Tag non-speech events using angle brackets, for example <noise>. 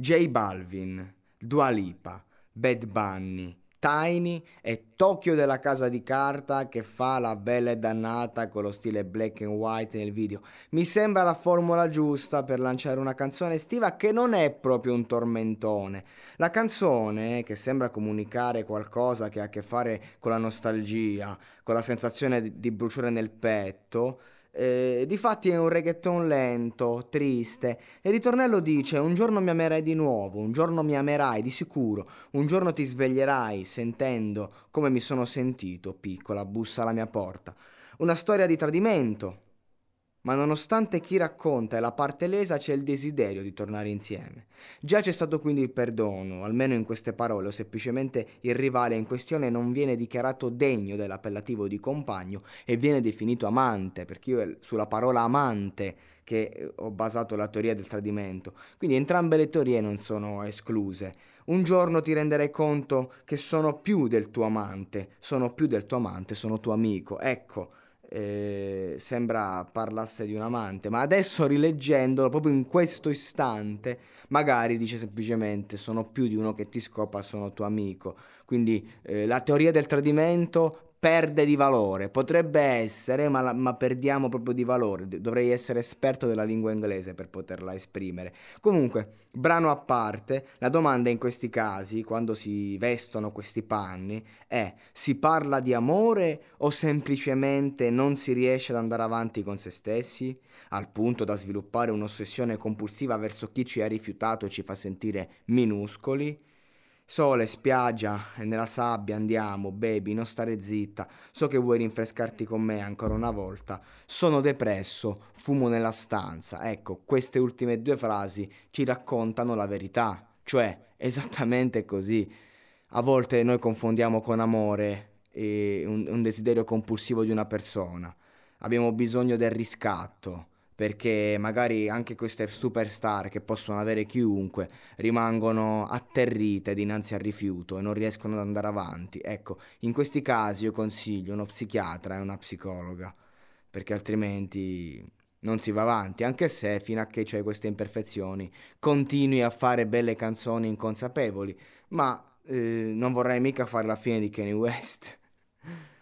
J Balvin, Dua Lipa, Bad Bunny, Tiny e Tokyo della casa di carta che fa la bella e dannata con lo stile black and white nel video. Mi sembra la formula giusta per lanciare una canzone estiva che non è proprio un tormentone. La canzone, che sembra comunicare qualcosa che ha a che fare con la nostalgia, con la sensazione di, bruciore nel petto, eh, difatti è un reggaeton lento, triste. E il ritornello dice: Un giorno mi amerai di nuovo, un giorno mi amerai di sicuro, un giorno ti sveglierai sentendo come mi sono sentito, piccola, bussa alla mia porta. Una storia di tradimento, ma nonostante chi racconta è la parte lesa c'è il desiderio di tornare insieme. Già c'è stato quindi il perdono, almeno in queste parole, o semplicemente il rivale in questione non viene dichiarato degno dell'appellativo di compagno e viene definito amante, perché io è sulla parola amante che eh, ho basato la teoria del tradimento. Quindi entrambe le teorie non sono escluse. Un giorno ti renderai conto che sono più del tuo amante, sono più del tuo amante, sono tuo amico. Ecco, eh, sembra parlasse di un amante, ma adesso rileggendolo, proprio in questo istante, magari dice semplicemente sono più di uno che ti scopa, sono tuo amico. Quindi eh, la teoria del tradimento perde di valore, potrebbe essere, ma, la, ma, perdiamo proprio di valore. Dovrei essere esperto della lingua inglese per poterla esprimere. Comunque, brano a parte, la domanda in questi casi, quando si vestono questi panni, è si parla di amore o semplicemente non si riesce ad andare avanti con se stessi, al punto da sviluppare un'ossessione compulsiva verso chi ci ha rifiutato e ci fa sentire minuscoli? Sole, spiaggia nella sabbia andiamo, baby, non stare zitta. So che vuoi rinfrescarti con me ancora una volta. Sono depresso, fumo nella stanza. Ecco, queste ultime due frasi ci raccontano la verità, cioè esattamente così. A volte noi confondiamo con amore un, un desiderio compulsivo di una persona. Abbiamo bisogno del riscatto perché magari anche queste superstar che possono avere chiunque rimangono atterrite dinanzi al rifiuto e non riescono ad andare avanti. Ecco, in questi casi io consiglio uno psichiatra e una psicologa, perché altrimenti non si va avanti, anche se fino a che c'è queste imperfezioni continui a fare belle canzoni inconsapevoli, ma eh, non vorrei mica fare la fine di Kanye West. <laughs>